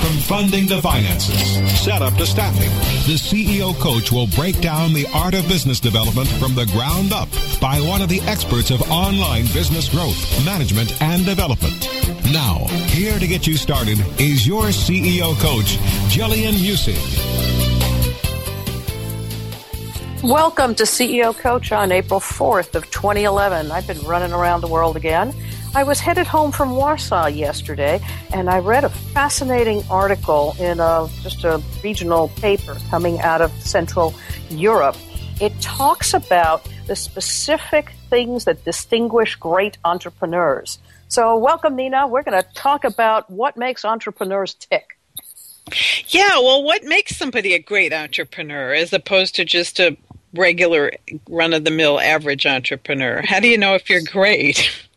From funding to finances, setup to staffing, the CEO coach will break down the art of business development from the ground up by one of the experts of online business growth, management, and development. Now, here to get you started is your CEO coach, Jillian Muessig. Welcome to CEO Coach on April 4th of 2011. I've been running around the world again. I was headed home from Warsaw yesterday and I read a fascinating article in a, just a regional paper coming out of Central Europe. It talks about the specific things that distinguish great entrepreneurs. So, welcome, Nina. We're going to talk about what makes entrepreneurs tick. Yeah, well, what makes somebody a great entrepreneur as opposed to just a regular run of the mill average entrepreneur? How do you know if you're great?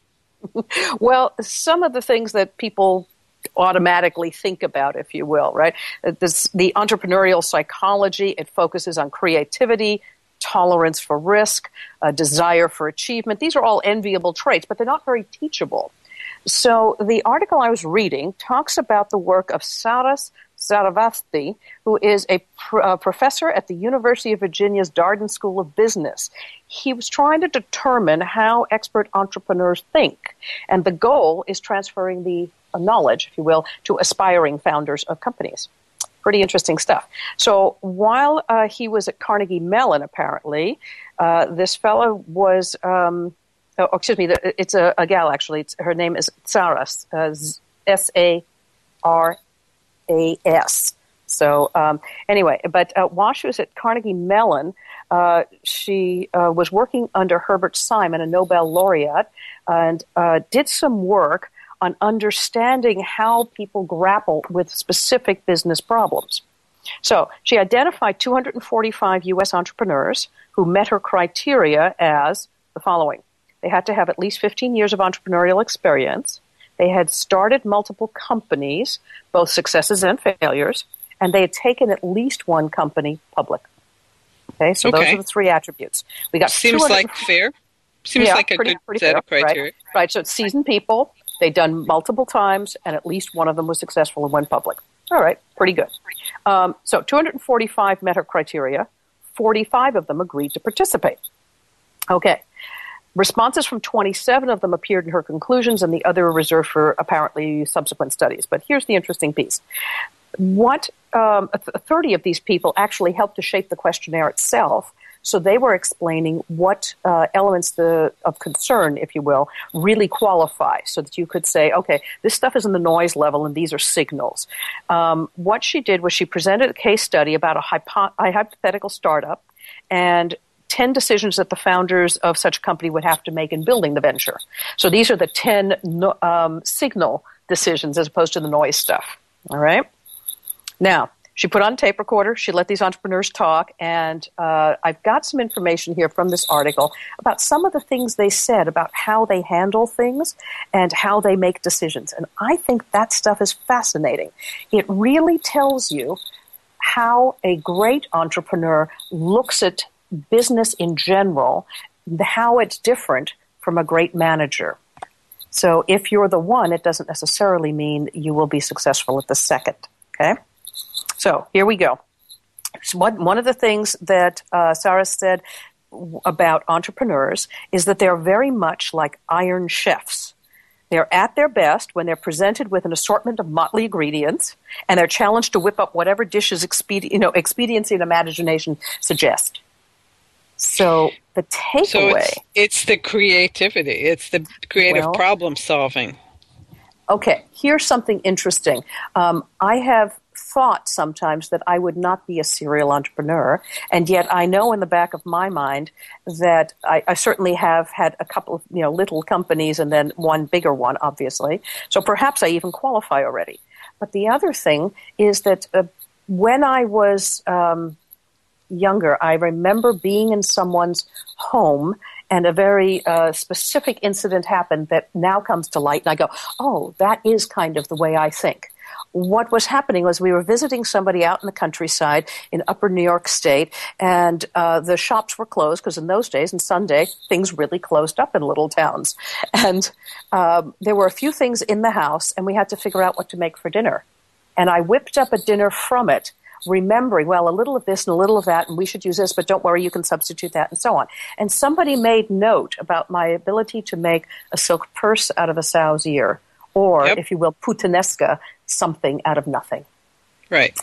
well, some of the things that people automatically think about, if you will, right? Uh, this, the entrepreneurial psychology, it focuses on creativity, tolerance for risk, a desire for achievement. These are all enviable traits, but they're not very teachable. So the article I was reading talks about the work of Saras Sarasvathy, who is a pr- uh, professor at the University of Virginia's Darden School of Business. He was trying to determine how expert entrepreneurs think, and the goal is transferring the uh, knowledge, if you will, to aspiring founders of companies. Pretty interesting stuff. So while uh, he was at Carnegie Mellon, apparently, uh, this fellow was. Um, oh, excuse me, it's a, a gal actually. It's, her name is Saras, uh, S A R a-S. So um, anyway, but uh, while she was at Carnegie Mellon, uh, she uh, was working under Herbert Simon, a Nobel laureate, and uh, did some work on understanding how people grapple with specific business problems. So she identified 245 U.S. entrepreneurs who met her criteria as the following. They had to have at least 15 years of entrepreneurial experience. They had started multiple companies, both successes and failures, and they had taken at least one company public. Okay, so okay. those are the three attributes. We got seems like fair. Seems yeah, like a pretty, good pretty set fair, of criteria. Right? right. So it's seasoned people. They'd done multiple times, and at least one of them was successful and went public. All right, pretty good. Um, so 245 met her criteria. 45 of them agreed to participate. Okay. Responses from 27 of them appeared in her conclusions, and the other were reserved for apparently subsequent studies. But here's the interesting piece. What um, 30 of these people actually helped to shape the questionnaire itself. So they were explaining what uh, elements the, of concern, if you will, really qualify, so that you could say, okay, this stuff is in the noise level, and these are signals. Um, what she did was she presented a case study about a, hypo- a hypothetical startup, and 10 decisions that the founders of such a company would have to make in building the venture. So these are the 10 um, signal decisions as opposed to the noise stuff. All right? Now, she put on tape recorder. She let these entrepreneurs talk, and uh, I've got some information here from this article about some of the things they said about how they handle things and how they make decisions. And I think that stuff is fascinating. It really tells you how a great entrepreneur looks at business in general, how it's different from a great manager. So if you're the one, it doesn't necessarily mean you will be successful at the second. Okay? So here we go. So one, one of the things that uh, Sarah said about entrepreneurs is that they're very much like iron chefs. They're at their best when they're presented with an assortment of motley ingredients, and they're challenged to whip up whatever dishes expedi- you know, expediency and imagination suggest. So the takeaway. So it's, it's, the creativity. It's the creative well, problem solving. Okay, here's something interesting. Um, I have thought sometimes that I would not be a serial entrepreneur, and yet I know in the back of my mind that I, I, certainly have had a couple of you know little companies and then one bigger one, obviously. So perhaps I even qualify already. But the other thing is that uh, when I was um, younger, I remember being in someone's home and a very uh, specific incident happened that now comes to light, and I go, oh, that is kind of the way I think. What was happening was we were visiting somebody out in the countryside in upper New York State, and uh, the shops were closed because in those days, and Sunday, things really closed up in little towns. And um, there were a few things in the house, and we had to figure out what to make for dinner. And I whipped up a dinner from it remembering, well, a little of this and a little of that, and we should use this, but don't worry, you can substitute that, and so on. And somebody made note about my ability to make a silk purse out of a sow's ear, or, yep. if you will, puttanesca, something out of nothing. Right.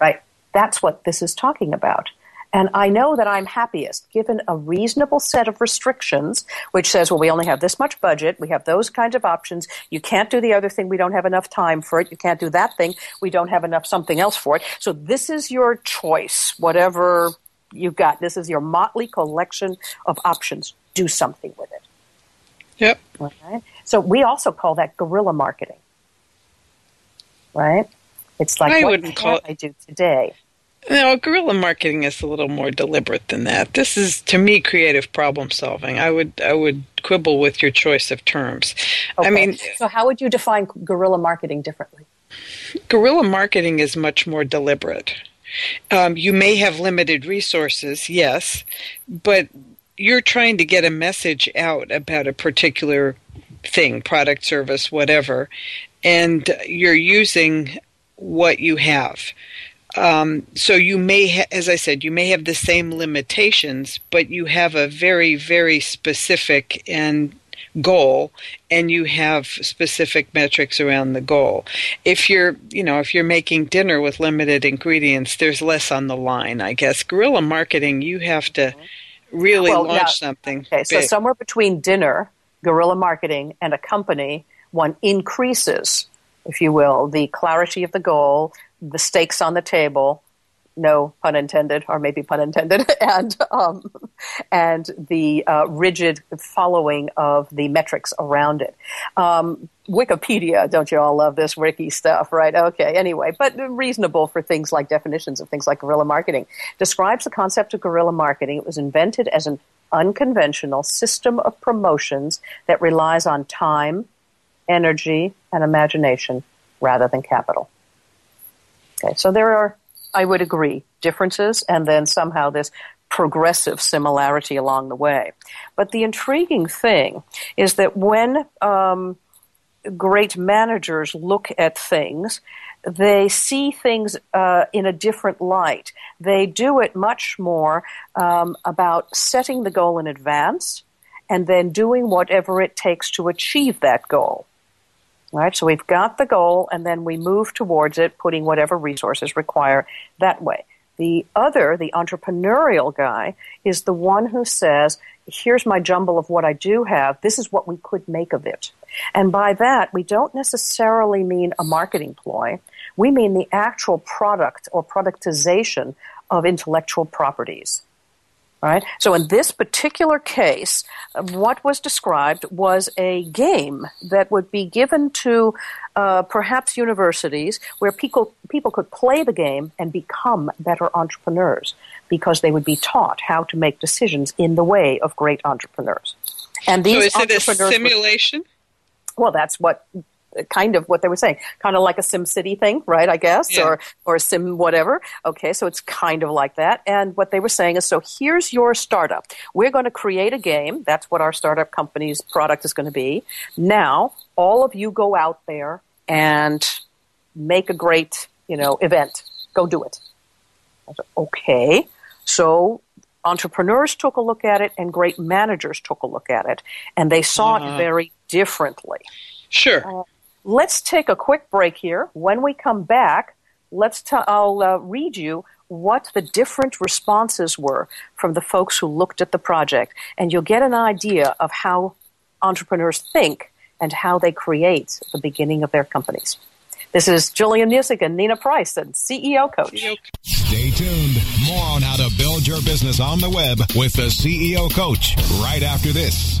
Right. That's what this is talking about. And I know that I'm happiest given a reasonable set of restrictions, which says, well, we only have this much budget. We have those kinds of options. You can't do the other thing. We don't have enough time for it. You can't do that thing. We don't have enough something else for it. So this is your choice, whatever you've got. This is your motley collection of options. Do something with it. Yep. Okay. So we also call that guerrilla marketing. Right? It's like I what wouldn't call it- I do today? No, guerrilla marketing is a little more deliberate than that. This is, to me, creative problem solving. I would, I would quibble with your choice of terms. Okay. I mean, so how would you define guerrilla marketing differently? Guerrilla marketing is much more deliberate. Um, you may have limited resources, yes, but you're trying to get a message out about a particular thing, product, service, whatever, and you're using what you have. Um, so you may, ha- as I said, you may have the same limitations, but you have a very, very specific and goal and you have specific metrics around the goal. If you're, you know, if you're making dinner with limited ingredients, there's less on the line, I guess. Guerrilla marketing, you have to really well, launch something. Okay, so somewhere between dinner, guerrilla marketing, and a company, one increases, if you will, the clarity of the goal, the stakes on the table, no pun intended, or maybe pun intended, and um, and the uh, rigid following of the metrics around it. Um, Wikipedia, don't you all love this wiki stuff, right? Okay, anyway, but reasonable for things like definitions of things like guerrilla marketing. Describes the concept of guerrilla marketing. It was invented as an unconventional system of promotions that relies on time, energy, and imagination rather than capital. Okay, so there are, I would agree, differences and then somehow this progressive similarity along the way. But the intriguing thing is that when um, great managers look at things, they see things uh, in a different light. They do it much more um, about setting the goal in advance and then doing whatever it takes to achieve that goal. Right? So we've got the goal and then we move towards it, putting whatever resources require that way. The other, the entrepreneurial guy, is the one who says, here's my jumble of what I do have. This is what we could make of it. And by that, we don't necessarily mean a marketing ploy. We mean the actual product or productization of intellectual properties. Right? So in this particular case, what was described was a game that would be given to uh, perhaps universities where people, people could play the game and become better entrepreneurs because they would be taught how to make decisions in the way of great entrepreneurs. And these so is it a simulation? Were, well, that's what kind of what they were saying, kind of like a SimCity thing, right? I guess, yeah. or or a Sim whatever. Okay, so it's kind of like that. And what they were saying is, so here's your startup. We're going to create a game. That's what our startup company's product is going to be. Now, all of you go out there and make a great, you know, event. Go do it. Said, okay, so entrepreneurs took a look at it and great managers took a look at it and they saw uh-huh. it very differently. Sure. Uh, let's take a quick break here. When we come back, let's t- I'll uh, read you what the different responses were from the folks who looked at the project, and you'll get an idea of how entrepreneurs think and how they create the beginning of their companies. This is Jillian Muessig and Nina Price, and CEO Coach. Stay tuned. More on how to build your business on the web with the CEO Coach right after this.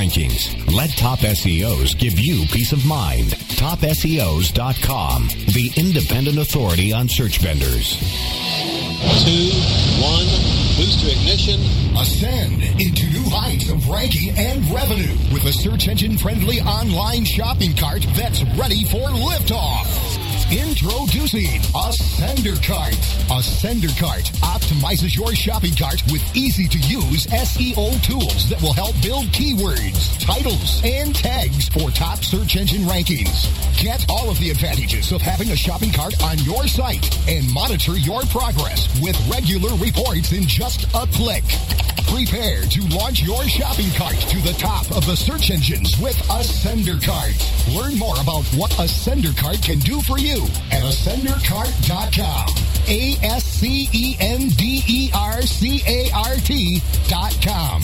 rankings. Let Top SEOs give you peace of mind. TopSEOs.com, the independent authority on search vendors. Two, one, boost to ignition. Ascend into new heights of ranking and revenue with a search engine friendly online shopping cart that's ready for liftoff. Introducing Ascender Cart. Ascender Cart optimizes your shopping cart with easy to use SEO tools that will help build keywords, titles, and tags for top search engine rankings. Get all of the advantages of having a shopping cart on your site and monitor your progress with regular reports in just a click. Prepare to launch your shopping cart to the top of the search engines with Ascender Cart. Learn more about what Ascender Cart can do for you at ascendercart.com. A-S-C-E-N-D-E-R-C-A-R-T dot com.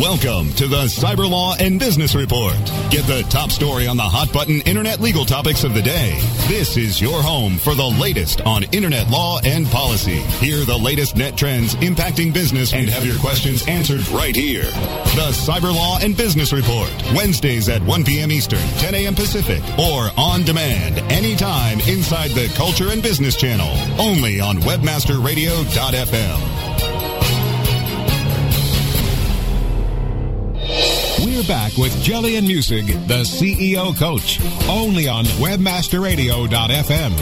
Welcome to the Cyber Law and Business Report. Get the top story on the hot button internet legal topics of the day. This is your home for the latest on internet law and policy. Hear the latest net trends impacting business and have your questions answered right here. The Cyber Law and Business Report. Wednesdays at 1 p.m. Eastern, 10 a.m. Pacific, or on demand anytime inside the Culture and Business Channel. Only on webmasterradio.fm. We're back with Jillian Muessig, the CEO coach, only on webmasterradio.fm.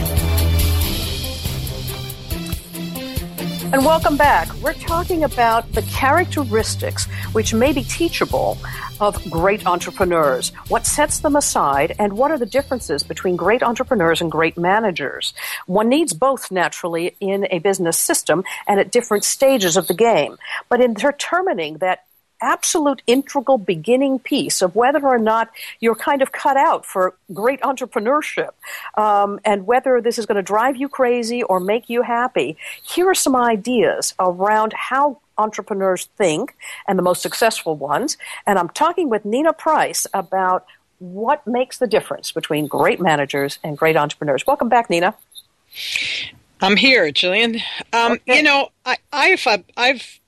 And welcome back. We're talking about the characteristics which may be teachable of great entrepreneurs. What sets them aside and what are the differences between great entrepreneurs and great managers? One needs both naturally in a business system and at different stages of the game. But in determining that absolute integral beginning piece of whether or not you're kind of cut out for great entrepreneurship um, and whether this is going to drive you crazy or make you happy. Here are some ideas around how entrepreneurs think and the most successful ones. And I'm talking with Nina Price about what makes the difference between great managers and great entrepreneurs. Welcome back, Nina. I'm here, Jillian. Um, okay. You know, I, I've I've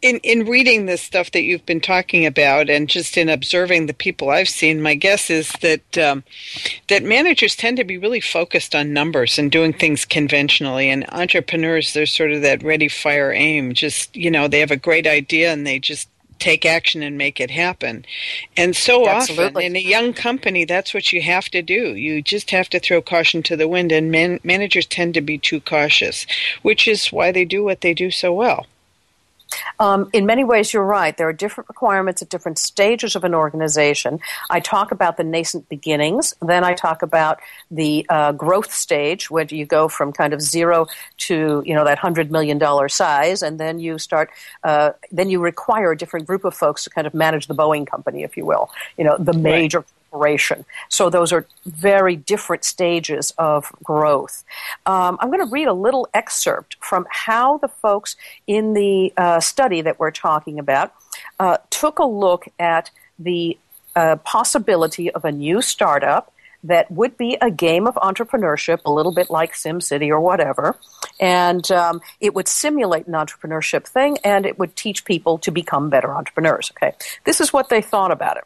in in reading this stuff that you've been talking about and just in observing the people I've seen, my guess is that um, that managers tend to be really focused on numbers and doing things conventionally, and entrepreneurs they're sort of that ready, fire, aim. Just you know, they have a great idea and they just take action and make it happen. And so Absolutely. often in a young company, that's what you have to do. You just have to throw caution to the wind, and man- managers tend to be too cautious, which is why they do what they do so well. Um, in many ways, you're right. There are different requirements at different stages of an organization. I talk about the nascent beginnings. Then I talk about the uh, growth stage, where you go from kind of zero to you know that hundred million dollar size, and then you start. Uh, then you require a different group of folks to kind of manage the Boeing company, if you will. You know, the major. Right So those are very different stages of growth. Um, I'm going to read a little excerpt from how the folks in the uh, study that we're talking about uh, took a look at the uh, possibility of a new startup that would be a game of entrepreneurship, a little bit like SimCity or whatever. And um, it would simulate an entrepreneurship thing and it would teach people to become better entrepreneurs. Okay. This is what they thought about it.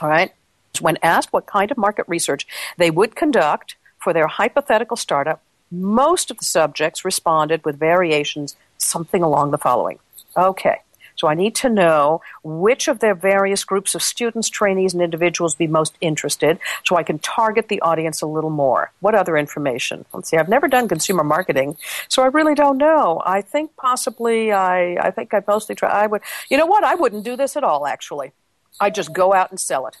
All right. When asked what kind of market research they would conduct for their hypothetical startup, most of the subjects responded with variations, something along the following. Okay, so I need to know which of their various groups of students, trainees, and individuals be most interested so I can target the audience a little more. What other information? Let's see, I've never done consumer marketing, so I really don't know. I think possibly I, I think I'd mostly try, I would, you know what, I wouldn't do this at all, actually. I'd just go out and sell it.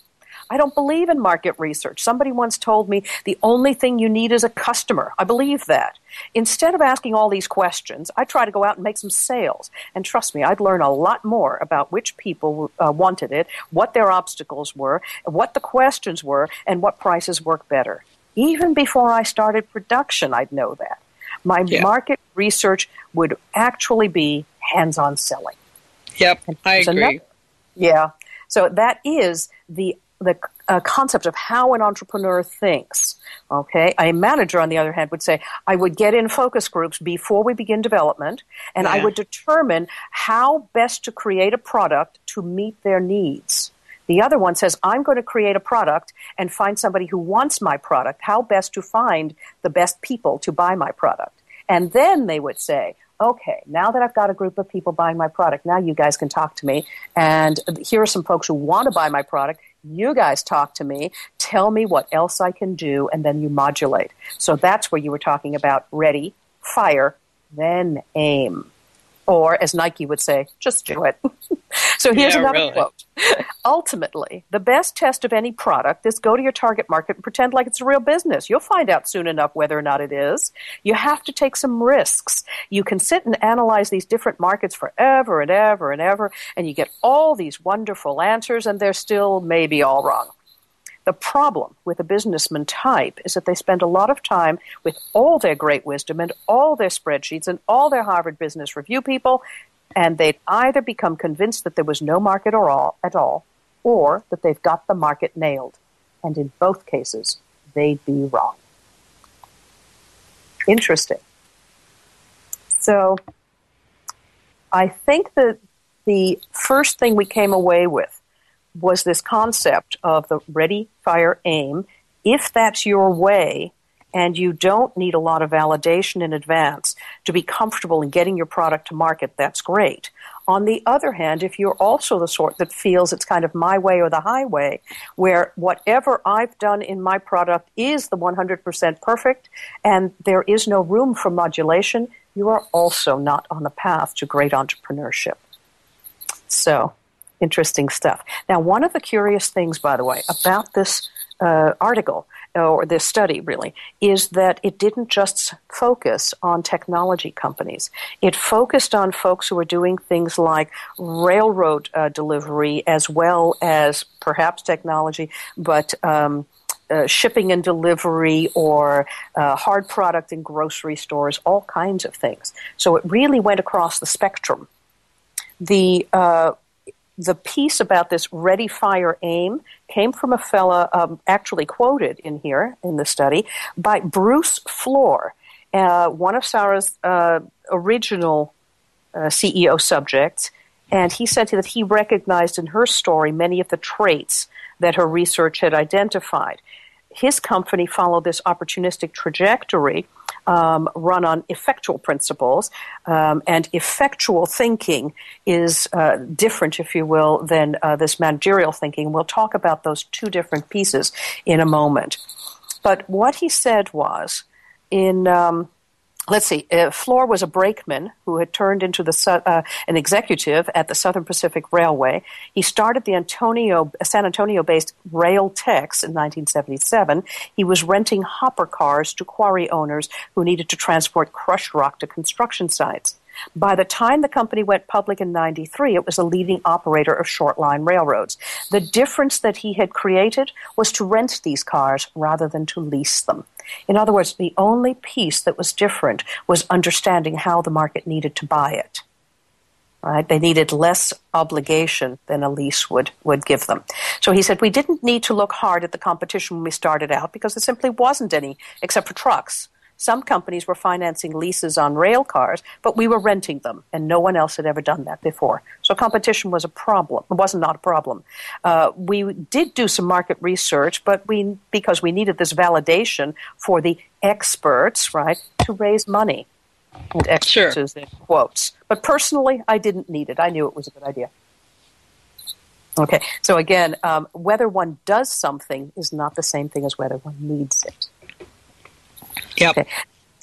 I don't believe in market research. Somebody once told me the only thing you need is a customer. I believe that. Instead of asking all these questions, I try to go out and make some sales. And trust me, I'd learn a lot more about which people uh, wanted it, what their obstacles were, what the questions were, and what prices work better. Even before I started production, I'd know that. My yeah. market research would actually be hands on selling. Yep, I agree. Another, yeah. So that is the the uh, concept of how an entrepreneur thinks. Okay, a manager, on the other hand, would say, I would get in focus groups before we begin development, and yeah. I would determine how best to create a product to meet their needs. The other one says, I'm going to create a product and find somebody who wants my product. How best to find the best people to buy my product? And then they would say, okay, now that I've got a group of people buying my product, now you guys can talk to me. And here are some folks who want to buy my product. You guys talk to me, tell me what else I can do, and then you modulate. So that's where you were talking about ready, fire, then aim. Or, as Nike would say, just do it. so here's yeah, another really. quote. Ultimately, the best test of any product is go to your target market and pretend like it's a real business. You'll find out soon enough whether or not it is. You have to take some risks. You can sit and analyze these different markets forever and ever and ever, and you get all these wonderful answers, and they're still maybe all wrong. The problem with a businessman type is that they spend a lot of time with all their great wisdom and all their spreadsheets and all their Harvard Business Review people, and they'd either become convinced that there was no market or all, at all, or that they've got the market nailed. And in both cases, they'd be wrong. Interesting. So I think that the first thing we came away with was this concept of the ready, fire, aim. If that's your way, and you don't need a lot of validation in advance to be comfortable in getting your product to market, that's great. On the other hand, if you're also the sort that feels it's kind of my way or the highway, where whatever I've done in my product is the 100% perfect and there is no room for modulation, you are also not on the path to great entrepreneurship. So, interesting stuff. Now, one of the curious things, by the way, about this uh, article or this study really is that it didn't just focus on technology companies. It focused on folks who were doing things like railroad uh, delivery as well as perhaps technology, but um, uh, shipping and delivery or uh, hard product in grocery stores, all kinds of things. So it really went across the spectrum. The uh, the piece about this ready, fire, aim came from a fella um, actually quoted in here in the study by Bruce Flohr, uh, one of Sarah's uh, original uh, CEO subjects. And he said that he recognized in her story many of the traits that her research had identified. His company followed this opportunistic trajectory um, run on effectual principles, um, and effectual thinking is uh, different, if you will, than uh, this managerial thinking. We'll talk about those two different pieces in a moment. But what he said was in um, let's see, uh, Flohr was a brakeman who had turned into the, uh, an executive at the Southern Pacific Railway. He started the Antonio, San Antonio-based RailTex in 1977. He was renting hopper cars to quarry owners who needed to transport crushed rock to construction sites. By the time the company went public in 93, it was a leading operator of short line railroads. The difference that he had created was to rent these cars rather than to lease them. In other words, the only piece that was different was understanding how the market needed to buy it. Right? They needed less obligation than a lease would, would give them. So he said, we didn't need to look hard at the competition when we started out because there simply wasn't any except for trucks. Some companies were financing leases on rail cars, but we were renting them, and no one else had ever done that before. So competition was a problem. It wasn't not a problem. Uh, we did do some market research, but we because we needed this validation for the experts, right, to raise money. And experts sure. in quotes. But personally, I didn't need it. I knew it was a good idea. Okay, so again, um, whether one does something is not the same thing as whether one needs it. Yep. Okay.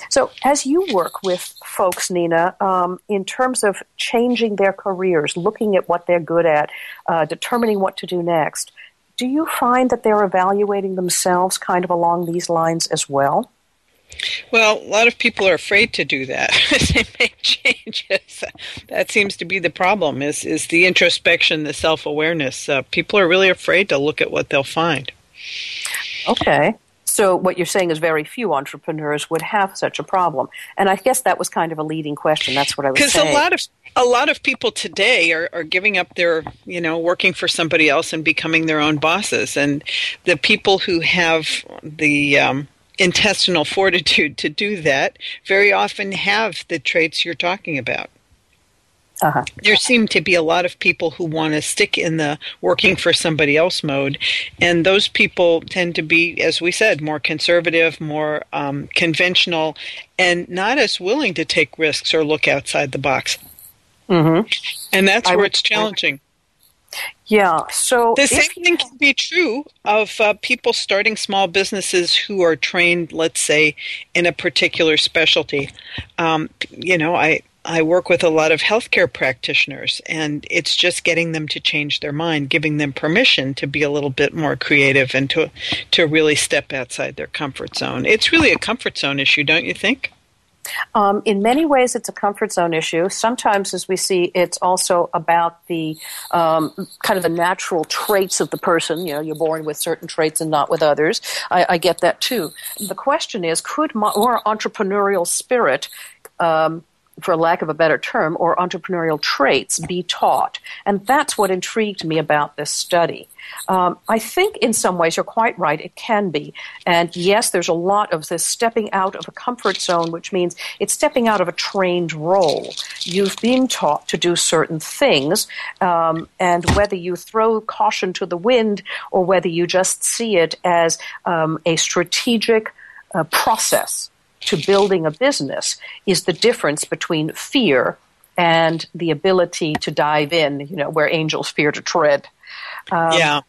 So, as you work with folks, Nina, um, in terms of changing their careers, looking at what they're good at, uh, determining what to do next, do you find that they're evaluating themselves kind of along these lines as well? Well, a lot of people are afraid to do that as they make changes. That seems to be the problem: is is the introspection, the self awareness. Uh, people are really afraid to look at what they'll find. Okay. So what you're saying is very few entrepreneurs would have such a problem, and I guess that was kind of a leading question. That's what I was saying. Because a lot of a lot of people today are, are giving up their, you know, working for somebody else and becoming their own bosses, and the people who have the um, intestinal fortitude to do that very often have the traits you're talking about. Uh-huh. There seem to be a lot of people who want to stick in the working for somebody else mode, and those people tend to be, as we said, more conservative, more um, conventional, and not as willing to take risks or look outside the box. Mm-hmm. And that's I where would- it's challenging. Yeah. So The same thing can be true of uh, people starting small businesses who are trained, let's say, in a particular specialty. Um, you know, I I work with a lot of healthcare practitioners, and it's just getting them to change their mind, giving them permission to be a little bit more creative and to to really step outside their comfort zone. It's really a comfort zone issue, don't you think? Um, in many ways, it's a comfort zone issue. Sometimes, as we see, it's also about the um, kind of the natural traits of the person. You know, you're born with certain traits and not with others. I, I get that too. The question is, could more entrepreneurial spirit um, for lack of a better term, or entrepreneurial traits be taught. And that's what intrigued me about this study. Um, I think in some ways you're quite right, it can be. And yes, there's a lot of this stepping out of a comfort zone, which means it's stepping out of a trained role. You've been taught to do certain things, um, and whether you throw caution to the wind or whether you just see it as um, a strategic uh, process to building a business is the difference between fear and the ability to dive in, you know, where angels fear to tread. Um, yeah.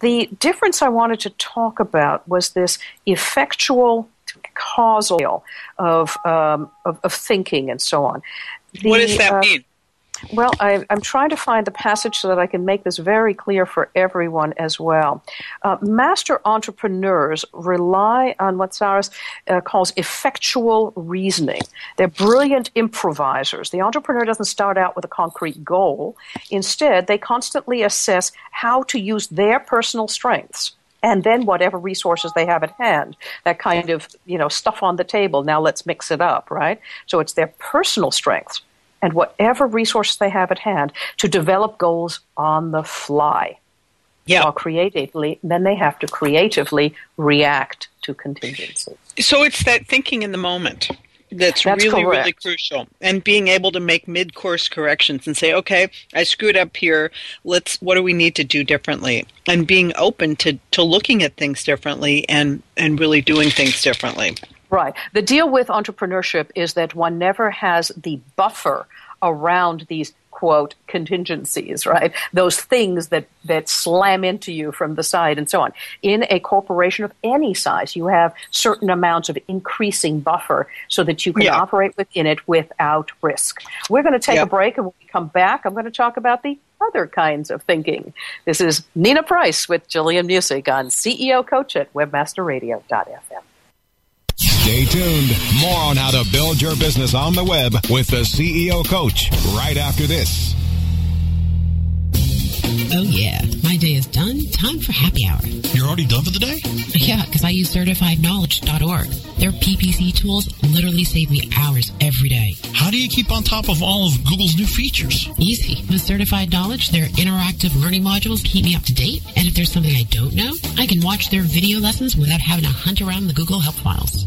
The difference I wanted to talk about was this effectual causal of, um, of, of thinking and so on. The, what does that uh, mean? Well, I, I'm trying to find the passage so that I can make this very clear for everyone as well. Uh, master entrepreneurs rely on what Saras uh, calls effectual reasoning. They're brilliant improvisers. The entrepreneur doesn't start out with a concrete goal. Instead, they constantly assess how to use their personal strengths and then whatever resources they have at hand that kind of you know stuff on the table now let's mix it up right so it's their personal strengths and whatever resources they have at hand to develop goals on the fly Yeah. while creatively then they have to creatively react to contingencies So it's that thinking in the moment that's, That's really, really crucial. And being able to make mid course corrections and say, okay, I screwed up here. Let's what do we need to do differently? And being open to, to looking at things differently and, and really doing things differently. Right. The deal with entrepreneurship is that one never has the buffer around these quote contingencies, right? Those things that, that slam into you from the side and so on. In a corporation of any size, you have certain amounts of increasing buffer so that you can Yeah. operate within it without risk. We're going to take Yeah. a break and when we come back, I'm going to talk about the other kinds of thinking. This is Nina Price with Jillian Muessig on CEO Coach at webmasterradio.fm. Stay tuned. More on how to build your business on the web with the CEO Coach right after this. Oh, yeah. My day is done. Time for happy hour. You're already done for the day? Yeah, because I use certifiedknowledge.org. Their PPC tools literally save me hours every day. How do you keep on top of all of Google's new features? Easy. With Certified Knowledge, their interactive learning modules keep me up to date. And if there's something I don't know, I can watch their video lessons without having to hunt around the Google Help files.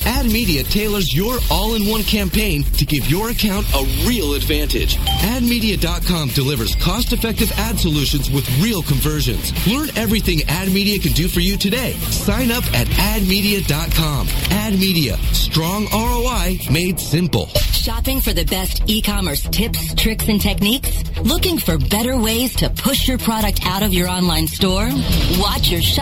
AdMedia tailors your all-in-one campaign to give your account a real advantage. AdMedia.com delivers cost-effective ad solutions with real conversions. Learn everything AdMedia can do for you today. Sign up at AdMedia.com. AdMedia, strong ROI made simple. Shopping for the best e-commerce tips, tricks, and techniques? Looking for better ways to push your product out of your online store? Watch your shopping